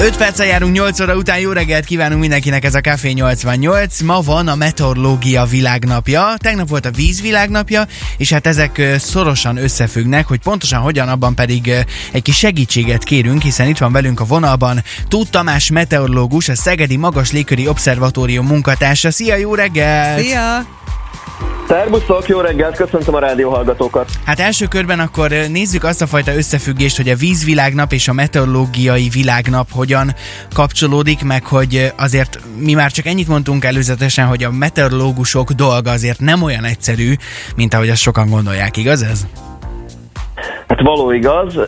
5 perccel járunk 8 óra után, jó reggelt kívánunk mindenkinek, ez a Café 88. Ma van a meteorológia világnapja, tegnap volt a víz világnapja, és hát ezek szorosan összefüggnek, hogy pontosan hogyan, abban pedig egy kis segítséget kérünk, hiszen itt van velünk a vonalban Tóth Tamás meteorológus, a Szegedi Magas Légköri Obszervatórium munkatársa. Szia, jó reggelt! Szia! Szerbuszok, jó reggelt, köszöntöm a rádióhallgatókat. Hát első körben akkor nézzük azt a fajta összefüggést, hogy a vízvilágnap és a meteorológiai világnap hogyan kapcsolódik, meg hogy azért mi már csak ennyit mondtunk előzetesen, hogy a meteorológusok dolga azért nem olyan egyszerű, mint ahogy azt sokan gondolják, igaz ez? Hát való igaz,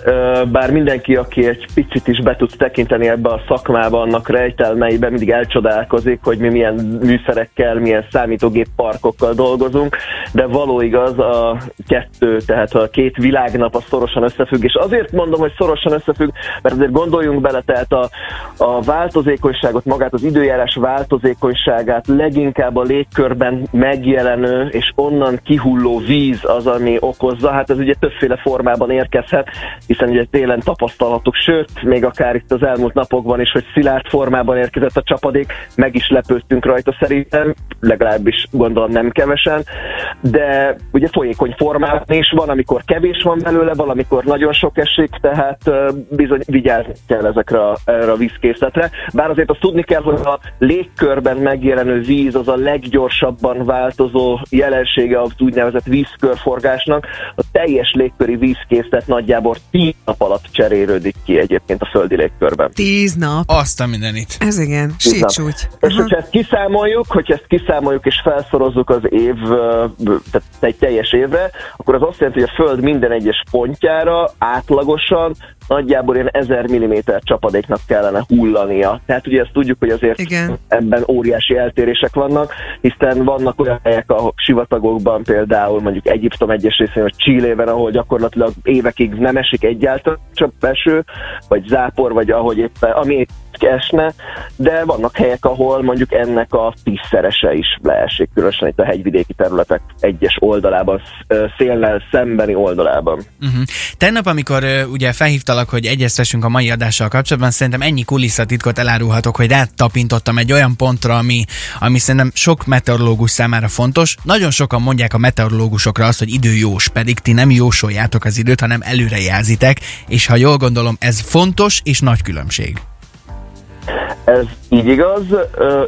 bár mindenki, aki egy picit is be tud tekinteni ebbe a szakmába, annak rejtelmeiben mindig elcsodálkozik, hogy mi milyen műszerekkel, milyen számítógép parkokkal dolgozunk, de való igaz, a kettő, tehát a két világnap a szorosan összefügg, és azért mondom, hogy szorosan összefügg, mert azért gondoljunk bele, tehát a, a változékonyságot, magát az időjárás változékonyságát leginkább a légkörben megjelenő és onnan kihulló víz az, ami okozza, hát ez ugye többféle formában érkezhet, hiszen ugye télen tapasztalhatók, sőt, még akár itt az elmúlt napokban is, hogy szilárd formában érkezett a csapadék, meg is lepődtünk rajta szerintem, legalábbis gondolom nem kevesen, de ugye folyékony formában is van, amikor kevés van belőle, valamikor nagyon sok esik, tehát bizony vigyázni kell ezekre a, erre a vízkészletre. Bár azért azt tudni kell, hogy a légkörben megjelenő víz az a leggyorsabban változó jelensége az úgynevezett vízkörforgásnak. A teljes légköri vízkészlet készlet nagyjából 10 nap alatt cserélődik ki egyébként a földi légkörben. 10 nap? Azt a mindenit. Ez igen, sítsúgy. És hogyha ezt kiszámoljuk, hogyha ezt kiszámoljuk és felszorozzuk az év, tehát egy teljes évre, akkor az azt jelenti, hogy a Föld minden egyes pontjára átlagosan nagyjából ilyen 1000 mm csapadéknak kellene hullania. Tehát ugye ezt tudjuk, hogy azért Igen. ebben óriási eltérésesek vannak, hiszen vannak olyan helyek a sivatagokban, például mondjuk Egyiptom egyes részén, vagy Csillében, ahol gyakorlatilag évekig nem esik egyáltalán csak eső, vagy zápor, vagy ahogy éppen, ami esne, de vannak helyek, ahol mondjuk ennek a tízszerese is leesik, különösen itt a hegyvidéki területek egyes oldalában, széllel szembeni oldalában. Uh-huh. Tegnap, amikor uh, ugye felhívtalak, hogy egyeztessünk a mai adással kapcsolatban, szerintem ennyi kulisszatitkot elárulhatok, hogy rátapintottam egy olyan pontra, ami, ami szerintem sok meteorológus számára fontos. Nagyon sokan mondják a meteorológusokra azt, hogy időjós, pedig ti nem jósoljátok az időt, hanem előrejelzitek, és ha jól gondolom, ez fontos és nagy különbség. Ez így igaz,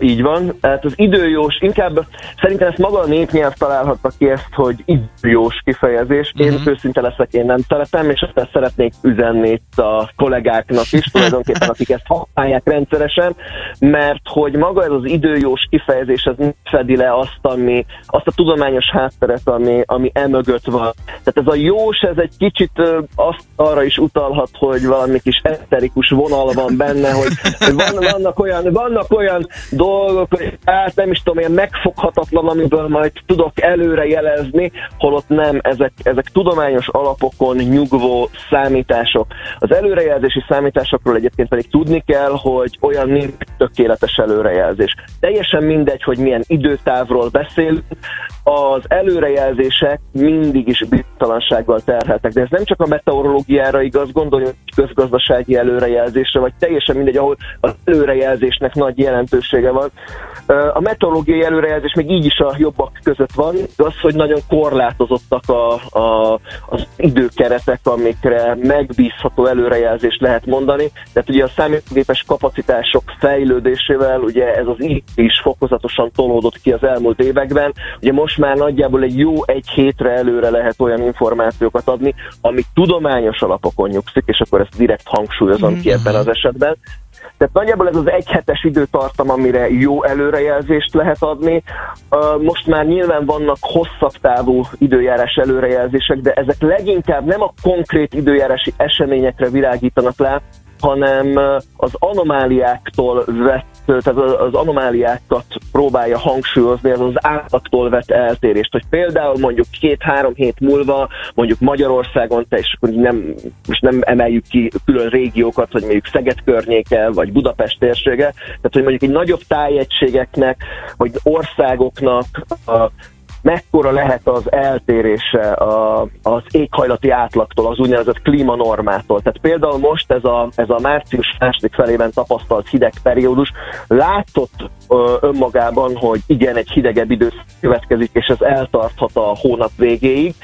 így van. Hát az időjós, inkább szerintem ezt maga a népnyelv találhatta ki ezt, hogy időjós kifejezés. Én uh-huh. őszinte leszek, én nem szeretem, és ezt szeretnék üzenni itt a kollégáknak is, tulajdonképpen akik ezt használják rendszeresen, mert hogy maga ez az időjós kifejezés, ez fedi le azt, ami, azt a tudományos hátteret, ami, ami emögött van. Tehát ez a jós, ez egy kicsit azt arra is utalhat, hogy valami kis eterikus vonal van benne, hogy, hogy van, vannak olyan vannak olyan dolgok, hogy hát nem is tudom, ilyen megfoghatatlan, amiből majd tudok előre jelezni, holott nem, ezek, ezek tudományos alapokon nyugvó számítások. Az előrejelzési számításokról egyébként pedig tudni kell, hogy olyan nincs tökéletes előrejelzés. Teljesen mindegy, hogy milyen időtávról beszélünk, az előrejelzések mindig is biztalansággal terheltek, de ez nem csak a meteorológiára igaz, gondoljunk közgazdasági előrejelzésre, vagy teljesen mindegy, ahol az előrejelzésnek nagy jelentősége van. A meteorológiai előrejelzés még így is a jobbak között van, az, hogy nagyon korlátozottak a, a, az időkeretek, amikre megbízható előrejelzést lehet mondani. Tehát ugye a számítógépes kapacitások fejlődésével ugye ez az így is fokozatosan tolódott ki az elmúlt években. Ugye most már nagyjából egy jó egy hétre előre lehet olyan információkat adni, ami tudományos alapokon nyugszik, és akkor ezt direkt hangsúlyozom mm-hmm. ki ebben az esetben. Tehát nagyjából ez az egyhetes időtartam, amire jó előrejelzést lehet adni. Most már nyilván vannak hosszabb távú időjárás előrejelzések, de ezek leginkább nem a konkrét időjárási eseményekre világítanak le, hanem az anomáliáktól vett, tehát az anomáliákat próbálja hangsúlyozni, ez az átlagtól vett eltérést, hogy például mondjuk két-három hét múlva mondjuk Magyarországon, te és nem, most nem emeljük ki külön régiókat, hogy mondjuk Szeged környéke, vagy Budapest térsége, tehát hogy mondjuk egy nagyobb tájegységeknek, vagy országoknak a mekkora lehet az eltérése a, az éghajlati átlagtól, az úgynevezett klímanormától. Tehát például most ez a, ez a március második felében tapasztalt hideg periódus látszott ö, önmagában, hogy igen, egy hidegebb időszak következik, és ez eltarthat a hónap végéig,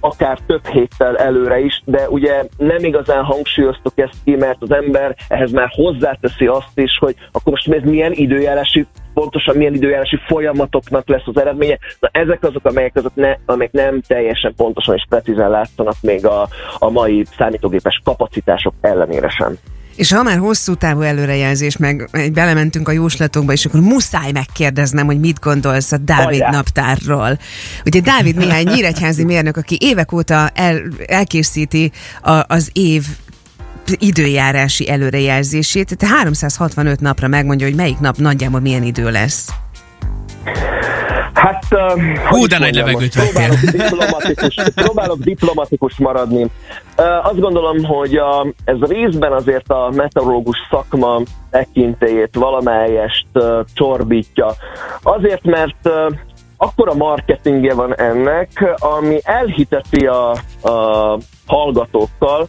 akár több héttel előre is, de ugye nem igazán hangsúlyoztuk ezt ki, mert az ember ehhez már hozzáteszi azt is, hogy akkor most ez milyen időjárási pontosan milyen időjárási folyamatoknak lesz az eredménye. Na, ezek azok, amelyek, azok ne, amelyek nem teljesen pontosan és precízen látszanak még a, a mai számítógépes kapacitások ellenére sem. És ha már hosszú távú előrejelzés, meg belementünk a jóslatokba, és akkor muszáj megkérdeznem, hogy mit gondolsz a Dávid Ajá. naptárról. Ugye Dávid néhány nyíregyházi mérnök, aki évek óta el, elkészíti a, az év időjárási előrejelzését, tehát 365 napra megmondja, hogy melyik nap nagyjából milyen idő lesz. Hát, Hú, de nagy levegőt próbálok diplomatikus, próbálok diplomatikus maradni. Azt gondolom, hogy a, ez részben azért a meteorológus szakma tekintélyét valamelyest csorbítja. Azért, mert uh, akkora marketingje van ennek, ami elhiteti a, a hallgatókkal,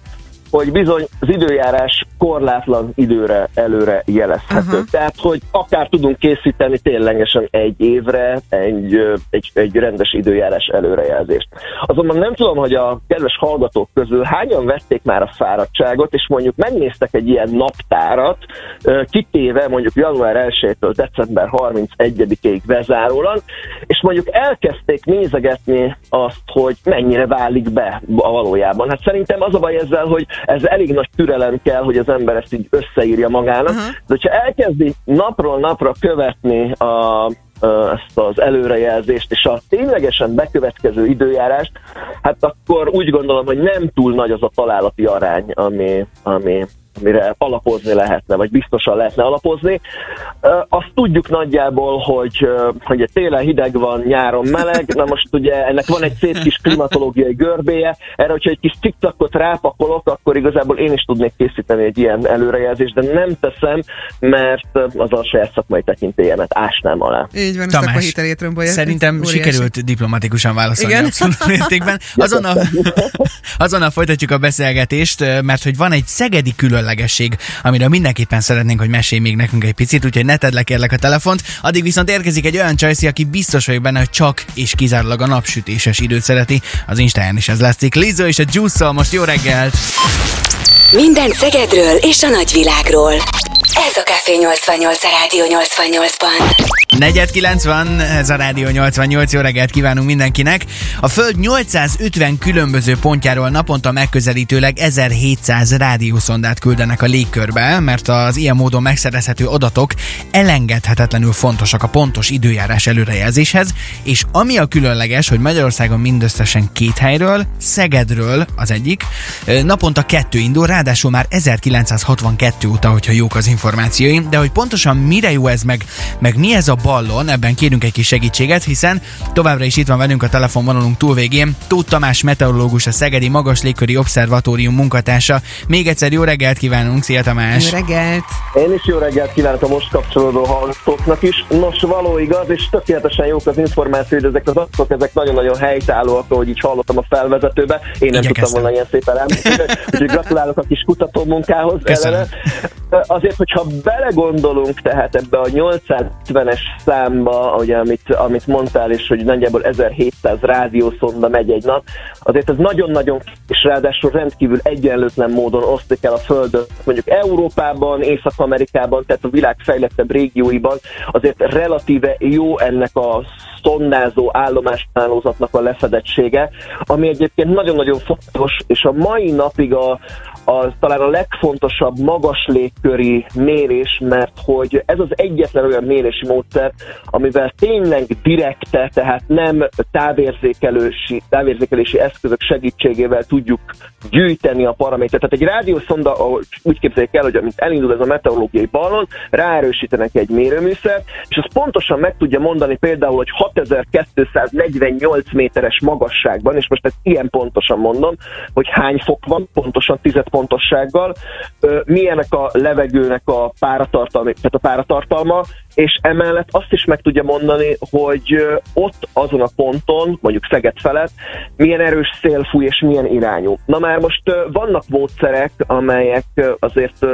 hogy bizony az időjárás korlátlan időre előre jelezhető. Uh-huh. Tehát, hogy akár tudunk készíteni ténylegesen egy évre egy, egy, egy rendes időjárás előrejelzést. Azonban nem tudom, hogy a kedves hallgatók közül hányan vették már a fáradtságot, és mondjuk megnéztek egy ilyen naptárat, kitéve mondjuk január 1-től december 31-ig bezárólag, és mondjuk elkezdték nézegetni azt, hogy mennyire válik be a valójában. Hát szerintem az a baj ezzel, hogy ez elég nagy türelem kell, hogy az ember ezt így összeírja magának. Uh-huh. De hogyha elkezdi napról napra követni a, ezt az előrejelzést és a ténylegesen bekövetkező időjárást, hát akkor úgy gondolom, hogy nem túl nagy az a találati arány, ami, ami, amire alapozni lehetne, vagy biztosan lehetne alapozni. Azt tudjuk nagyjából, hogy, hogy télen hideg van, nyáron meleg, na most ugye ennek van egy szép kis klimatológiai görbéje, erre, hogyha egy kis cikcakot rápakolok, akkor igazából én is tudnék készíteni egy ilyen előrejelzést, de nem teszem, mert az a saját szakmai tekintélyemet ásnám alá. Így van, Tamás, a hitelét. Szerintem óriási. sikerült diplomatikusan válaszolni Igen? abszolút mértékben. Azonnal, azonnal folytatjuk a beszélgetést, mert hogy van egy szegedi külön különlegesség, amiről mindenképpen szeretnénk, hogy mesélj még nekünk egy picit, úgyhogy ne tedd le kérlek a telefont. Addig viszont érkezik egy olyan csajszi, aki biztos vagyok benne, hogy csak és kizárólag a napsütéses időt szereti. Az Instáján is ez látszik. Lizo és a juice most jó reggelt! Minden Szegedről és a nagyvilágról. Ez a Café 88 a Rádió 88-ban. Negyed 90, ez a Rádió 88, jó reggelt kívánunk mindenkinek. A Föld 850 különböző pontjáról naponta megközelítőleg 1700 rádiószondát küldenek a légkörbe, mert az ilyen módon megszerezhető adatok elengedhetetlenül fontosak a pontos időjárás előrejelzéshez, és ami a különleges, hogy Magyarországon mindösszesen két helyről, Szegedről az egyik, naponta kettő indul, ráadásul már 1962 óta, hogyha jók az információim, de hogy pontosan mire jó ez meg, meg mi ez a ballon, ebben kérünk egy kis segítséget, hiszen továbbra is itt van velünk a telefonvonalunk túlvégén Tóth Tamás meteorológus, a Szegedi Magas Légköri Obszervatórium munkatársa. Még egyszer jó reggelt kívánunk, szia Tamás! Jó reggelt! Én is jó reggelt kívánok a most kapcsolódó hallgatóknak is. Nos, való igaz, és tökéletesen jók az információ, hogy ezek az adatok, ezek nagyon-nagyon helytállóak, ahogy így hallottam a felvezetőbe. Én nem tudtam volna ilyen szépen elmondani, úgyhogy gratulálok a kis kutató munkához. Azért, hogyha belegondolunk tehát ebbe a 850-es számba, ugye, amit, amit mondtál, és hogy nagyjából 1700 rádiószonda megy egy nap, azért ez nagyon-nagyon és ráadásul rendkívül egyenlőtlen módon osztik el a Földön. Mondjuk Európában, Észak-Amerikában, tehát a világ fejlettebb régióiban azért relatíve jó ennek a szondázó állomáshálózatnak a lefedettsége, ami egyébként nagyon-nagyon fontos, és a mai napig a, az talán a legfontosabb magas légköri mérés, mert hogy ez az egyetlen olyan mérési módszer, amivel tényleg direkte, tehát nem távérzékelési, távérzékelési eszközök segítségével tudjuk gyűjteni a paramétert. Tehát egy rádiószonda, úgy képzeljék el, hogy amint elindul ez a meteorológiai ballon, ráerősítenek egy mérőműszert, és az pontosan meg tudja mondani például, hogy 6248 méteres magasságban, és most ezt ilyen pontosan mondom, hogy hány fok van, pontosan tized pontossággal, milyenek a levegőnek a páratartalma, tehát a páratartalma, és emellett azt is meg tudja mondani, hogy ott azon a ponton, mondjuk Szeged felett, milyen erős szél fúj és milyen irányú. Na már most vannak módszerek, amelyek azért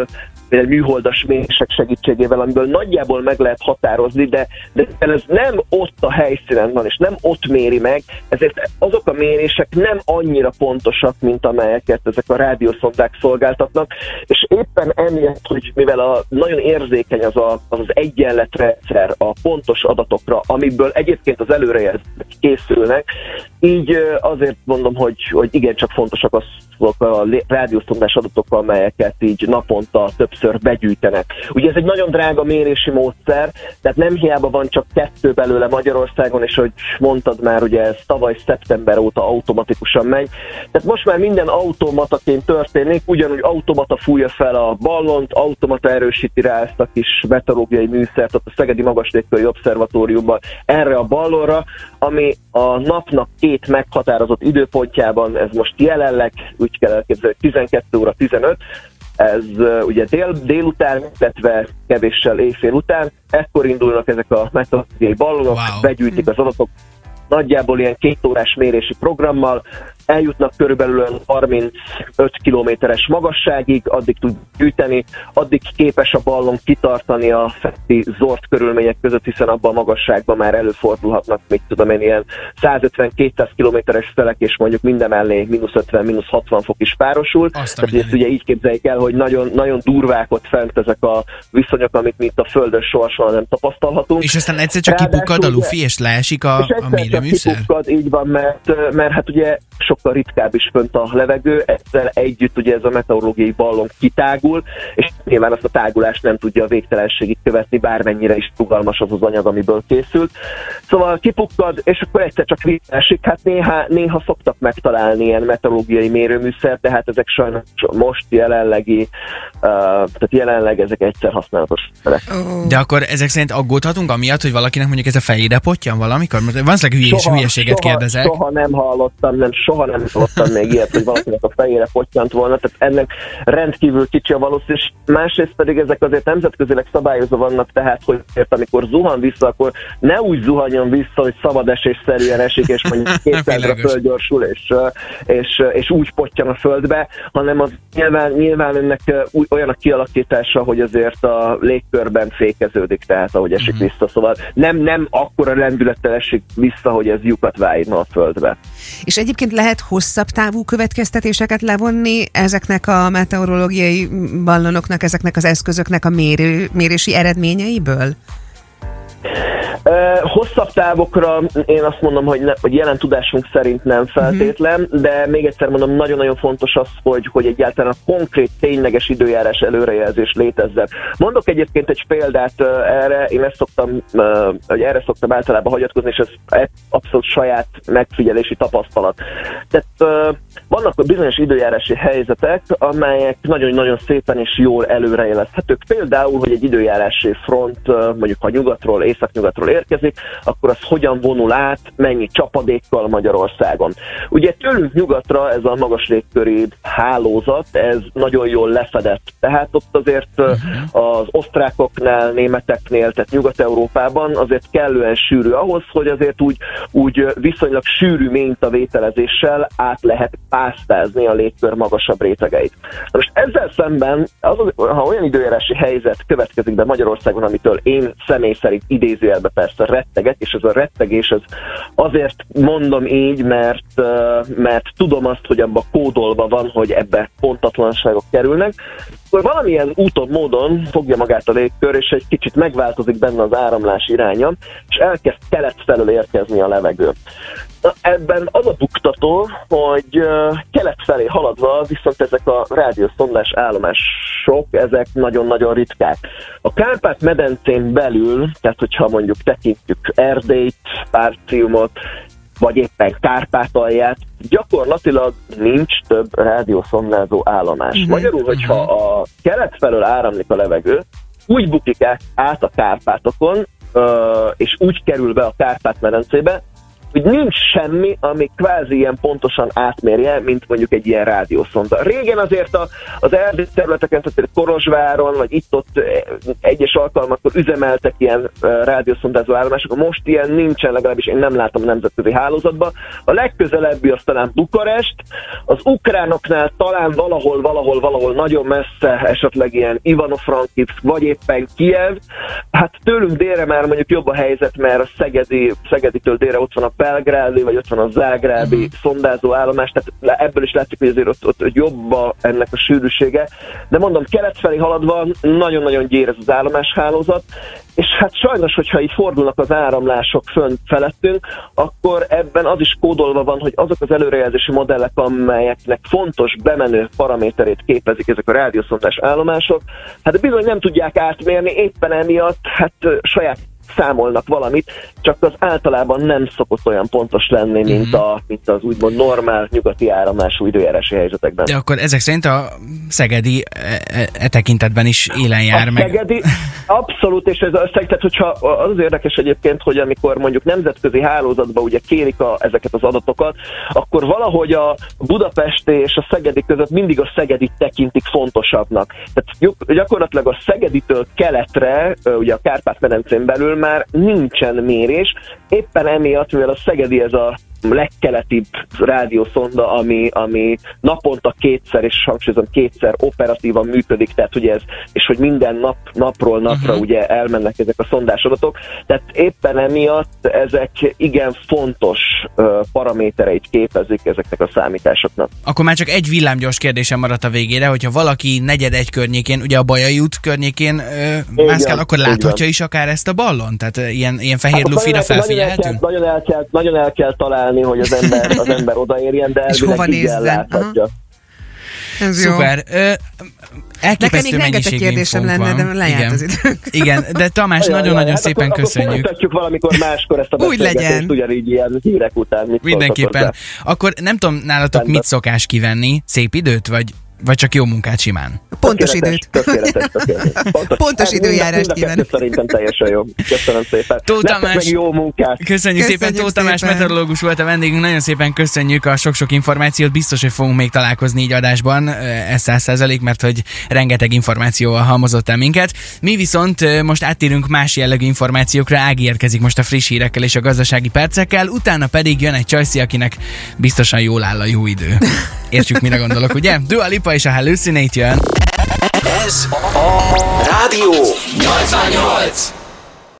például műholdas mérések segítségével, amiből nagyjából meg lehet határozni, de, de ez nem ott a helyszínen van, és nem ott méri meg, ezért azok a mérések nem annyira pontosak, mint amelyeket ezek a rádiószondák szolgáltatnak, és éppen emiatt, hogy mivel a, nagyon érzékeny az, a, az az egyenletrendszer a pontos adatokra, amiből egyébként az előrejelzések készülnek, így azért mondom, hogy, hogy igencsak fontosak azok a rádiószondás adatok, amelyeket így naponta több többször begyűjtenek. Ugye ez egy nagyon drága mérési módszer, tehát nem hiába van csak kettő belőle Magyarországon, és hogy mondtad már, ugye ez tavaly szeptember óta automatikusan megy. Tehát most már minden automataként történik, ugyanúgy automata fújja fel a ballont, automata erősíti rá ezt a kis meteorológiai műszert, ott a Szegedi Magaslékköri Obszervatóriumban erre a ballonra, ami a napnak két meghatározott időpontjában, ez most jelenleg, úgy kell elképzelni, 12 óra 15, ez ugye dél, délután, illetve kevéssel éjfél után, ekkor indulnak ezek a meteorológiai ballonok, wow. begyűjtik az adatok nagyjából ilyen két órás mérési programmal, eljutnak körülbelül 35 kilométeres magasságig, addig tud gyűjteni, addig képes a ballon kitartani a fenti zord körülmények között, hiszen abban a magasságban már előfordulhatnak, mit tudom én, ilyen 150-200 kilométeres szelek, és mondjuk minden mellé mínusz 50, mínusz 60 fok is párosul. Azt Tehát ezt ugye így képzeljük el, hogy nagyon, nagyon durvák ott fent ezek a viszonyok, amit mi itt a Földön sohasem nem tapasztalhatunk. És aztán egyszer csak kipukkad a lufi, és leesik a, és a mérőműszer? Kipukkad, így van, mert, mert hát ugye sokkal ritkább is fönt a levegő, ezzel együtt ugye ez a meteorológiai ballon kitágul, és nyilván azt a tágulást nem tudja a végtelenségig követni, bármennyire is rugalmas az az anyag, amiből készült. Szóval kipukkad, és akkor egyszer csak visszaesik. Hát néha, néha szoktak megtalálni ilyen meteorológiai mérőműszert, de hát ezek sajnos most jelenlegi, uh, tehát jelenleg ezek egyszer használatos De akkor ezek szerint aggódhatunk amiatt, hogy valakinek mondjuk ez a fejére potyan valamikor? Van hülyes, soha, hülyeséget soha, kérdezek. Soha nem hallottam, nem, soha nem hallottam még ilyet, hogy valakinek a fejére pottyant volna, tehát ennek rendkívül kicsi a valószínűség, és másrészt pedig ezek azért nemzetközileg szabályozva vannak, tehát hogy ért, amikor zuhan vissza, akkor ne úgy zuhanjon vissza, hogy szabad esésszerűen esik, és mondjuk kétszerre földgyorsul, és, és, és úgy pottyan a földbe, hanem az nyilván, nyilván ennek olyan a kialakítása, hogy azért a légkörben fékeződik, tehát ahogy esik uh-huh. vissza, szóval nem, nem akkora lendülettel esik vissza, hogy ez lyukat vájna a földbe. És egyébként lehet hosszabb távú következtetéseket levonni ezeknek a meteorológiai ballonoknak, ezeknek az eszközöknek a mérő, mérési eredményeiből? Hosszabb távokra én azt mondom, hogy, ne, hogy jelen tudásunk szerint nem feltétlen, uh-huh. de még egyszer mondom, nagyon-nagyon fontos az, hogy, hogy egyáltalán a konkrét, tényleges időjárás előrejelzés létezzen. Mondok egyébként egy példát erre, én ezt szoktam, hogy erre szoktam általában hagyatkozni, és ez abszolút saját megfigyelési tapasztalat. Tehát vannak bizonyos időjárási helyzetek, amelyek nagyon-nagyon szépen és jól előrejelezhetők. Például, hogy egy időjárási front mondjuk a nyugatról, északnyugatról érkezik, akkor az hogyan vonul át, mennyi csapadékkal Magyarországon. Ugye tőlünk nyugatra ez a magas légköri hálózat, ez nagyon jól lefedett. Tehát ott azért uh-huh. az osztrákoknál, németeknél, tehát Nyugat-Európában azért kellően sűrű ahhoz, hogy azért úgy, úgy viszonylag sűrű mintavételezéssel át lehet pásztázni a légkör magasabb rétegeit. Na most ezzel szemben, az, ha olyan időjárási helyzet következik be Magyarországon, amitől én személy szerint idézőjelbe persze rettegek, és ez a rettegés ez azért mondom így, mert, mert tudom azt, hogy abban kódolva van, hogy ebbe pontatlanságok kerülnek, akkor valamilyen úton, módon fogja magát a légkör, és egy kicsit megváltozik benne az áramlás iránya, és elkezd kelet felől érkezni a levegő. Ebben az a buktató, hogy kelet felé haladva viszont ezek a rádiószondás állomások, ezek nagyon-nagyon ritkák. A Kárpát-medencén belül, tehát hogyha mondjuk tekintjük Erdélyt, Párciumot, vagy éppen Kárpátalját, gyakorlatilag nincs több rádiószondázó állomás. Uh-huh. Magyarul, hogyha uh-huh. a kelet felől áramlik a levegő, úgy bukik át a Kárpátokon, és úgy kerül be a Kárpát-medencébe, hogy nincs semmi, ami kvázi ilyen pontosan átmérje, mint mondjuk egy ilyen rádiószonda. Régen azért a, az erdő területeken, tehát Korozsváron, vagy itt-ott eh, egyes alkalmakkor üzemeltek ilyen eh, rádiószondázó állomások, most ilyen nincsen, legalábbis én nem látom a nemzetközi hálózatban. A legközelebbi az talán Bukarest, az ukránoknál talán valahol, valahol, valahol nagyon messze, esetleg ilyen Ivano-Frankivsk, vagy éppen Kiev. Hát tőlünk délre már mondjuk jobb a helyzet, mert a Szegedi, Szegeditől délre ott van a belgrádi, vagy ott van a zágrádi uh-huh. szondázó állomás, tehát ebből is látszik, hogy azért ott, ott jobb a, ennek a sűrűsége. De mondom, kelet felé haladva nagyon-nagyon gyér ez az állomáshálózat, és hát sajnos, hogyha így fordulnak az áramlások fönn felettünk, akkor ebben az is kódolva van, hogy azok az előrejelzési modellek, amelyeknek fontos bemenő paraméterét képezik ezek a rádiószondás állomások, hát bizony nem tudják átmérni, éppen emiatt hát saját számolnak valamit, csak az általában nem szokott olyan pontos lenni, mint, mm-hmm. a, mint az úgymond normál nyugati áramlású időjárási helyzetekben. De akkor ezek szerint a Szegedi e, e, e tekintetben is élen jár a meg. Szegedi, abszolút, és ez a tehát hogyha az, az érdekes egyébként, hogy amikor mondjuk nemzetközi hálózatban ugye kérik a, ezeket az adatokat, akkor valahogy a Budapesti és a Szegedi között mindig a Szegedi tekintik fontosabbnak. Tehát gyakorlatilag a Szegeditől keletre, ugye a Kárpát-medencén belül már nincsen mérés, éppen emiatt, mivel a Szegedi ez a legkeletibb rádiószonda, ami, ami naponta kétszer, és hangsúlyozom kétszer operatívan működik, tehát hogy ez, és hogy minden nap, napról napra uh-huh. ugye elmennek ezek a szondásadatok, tehát éppen emiatt ezek igen fontos uh, paramétereit képezik ezeknek a számításoknak. Akkor már csak egy villámgyors kérdésem maradt a végére, hogyha valaki negyed egy környékén, ugye a Bajai út környékén uh, mászkál, akkor láthatja is akár ezt a ballon? Tehát uh, ilyen, ilyen fehér hát, lufira felfigyelhetünk? Nagyon el, kell, nagyon el kell találni várni, hogy az ember, az ember odaérjen, de elvileg így elláthatja. Ez Szuper. Ö, Nekem még rengeteg kérdésem lenne, de lejárt Igen. az időnk. Igen, de Tamás, nagyon-nagyon hát szépen akkor, köszönjük. Akkor valamikor máskor ezt a Úgy legyen. ugyanígy ilyen hírek után. Mit Mindenképpen. Akkor nem tudom nálatok Rendben. mit szokás kivenni, szép időt, vagy vagy csak jó munkát simán? Pontos időt. Tökéletes, tökéletes. Pontos, Pontos időjárást kívánok. Szerintem teljesen jó. Köszönöm szépen. Tóth Tamás, jó munkát. Köszönjük, köszönjük szépen, Tóth Tamás meteorológus volt a vendégünk. Nagyon szépen köszönjük a sok-sok információt. Biztos, hogy fogunk még találkozni így adásban. Ez száz százalék, mert hogy rengeteg információval halmozott el minket. Mi viszont most áttérünk más jellegű információkra. Ági érkezik most a friss hírekkel és a gazdasági percekkel, utána pedig jön egy csajszi, akinek biztosan jól áll a jó idő. Értsük, mire gondolok, ugye? Dua Lipa és a Hallucinate jön. Ez a Rádió 88!